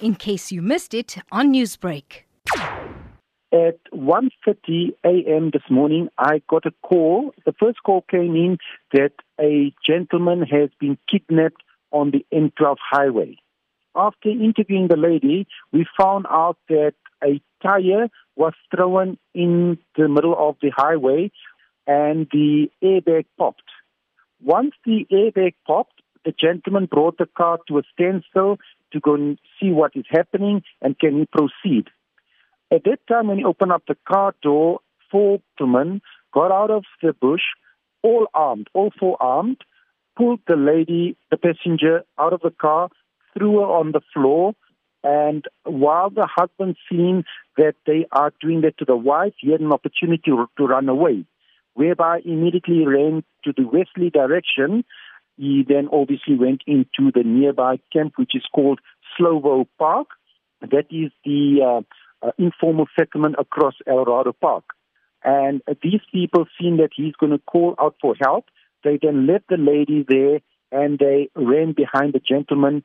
in case you missed it on Newsbreak. At 1.30 a.m. this morning, I got a call. The first call came in that a gentleman has been kidnapped on the N12 highway. After interviewing the lady, we found out that a tire was thrown in the middle of the highway and the airbag popped. Once the airbag popped, the gentleman brought the car to a standstill to go and see what is happening and can he proceed. At that time, when he opened up the car door, four gentlemen got out of the bush, all armed, all four armed, pulled the lady, the passenger, out of the car, threw her on the floor, and while the husband seen that they are doing that to the wife, he had an opportunity to run away, whereby immediately ran to the westerly direction. He then obviously went into the nearby camp, which is called Slovo Park. That is the uh, uh, informal settlement across El Eldorado Park. And these people, seeing that he's going to call out for help, they then left the lady there and they ran behind the gentleman.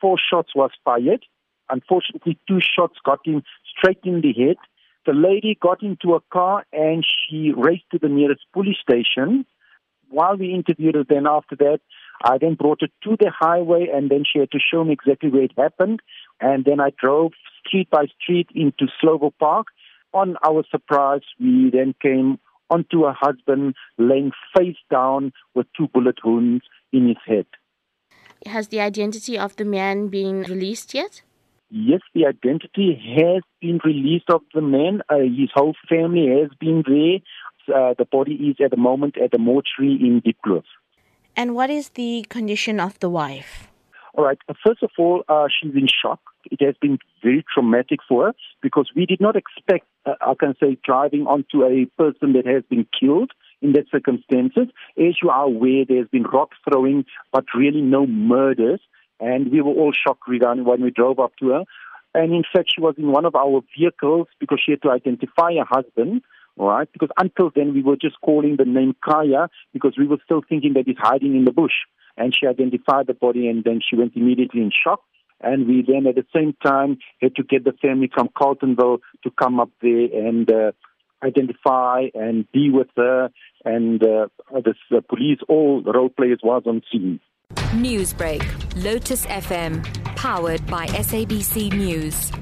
Four shots was fired. Unfortunately, two shots got him straight in the head. The lady got into a car and she raced to the nearest police station. While we interviewed her, then after that, I then brought her to the highway and then she had to show me exactly where it happened. And then I drove street by street into Slovo Park. On our surprise, we then came onto her husband laying face down with two bullet wounds in his head. Has the identity of the man been released yet? Yes, the identity has been released of the man. Uh, his whole family has been there. Uh, the body is at the moment at the mortuary in Diepkloof. And what is the condition of the wife? All right. First of all, uh, she's in shock. It has been very traumatic for her because we did not expect, uh, I can say, driving onto a person that has been killed in that circumstances. As you are aware, there's been rock throwing, but really no murders. And we were all shocked regarding when we drove up to her. And in fact, she was in one of our vehicles because she had to identify her husband, right? Because until then, we were just calling the name Kaya because we were still thinking that he's hiding in the bush. And she identified the body and then she went immediately in shock. And we then at the same time had to get the family from Carletonville to come up there and uh, identify and be with her. And uh, the uh, police, all the role players was on scene. Newsbreak, Lotus FM, powered by SABC News.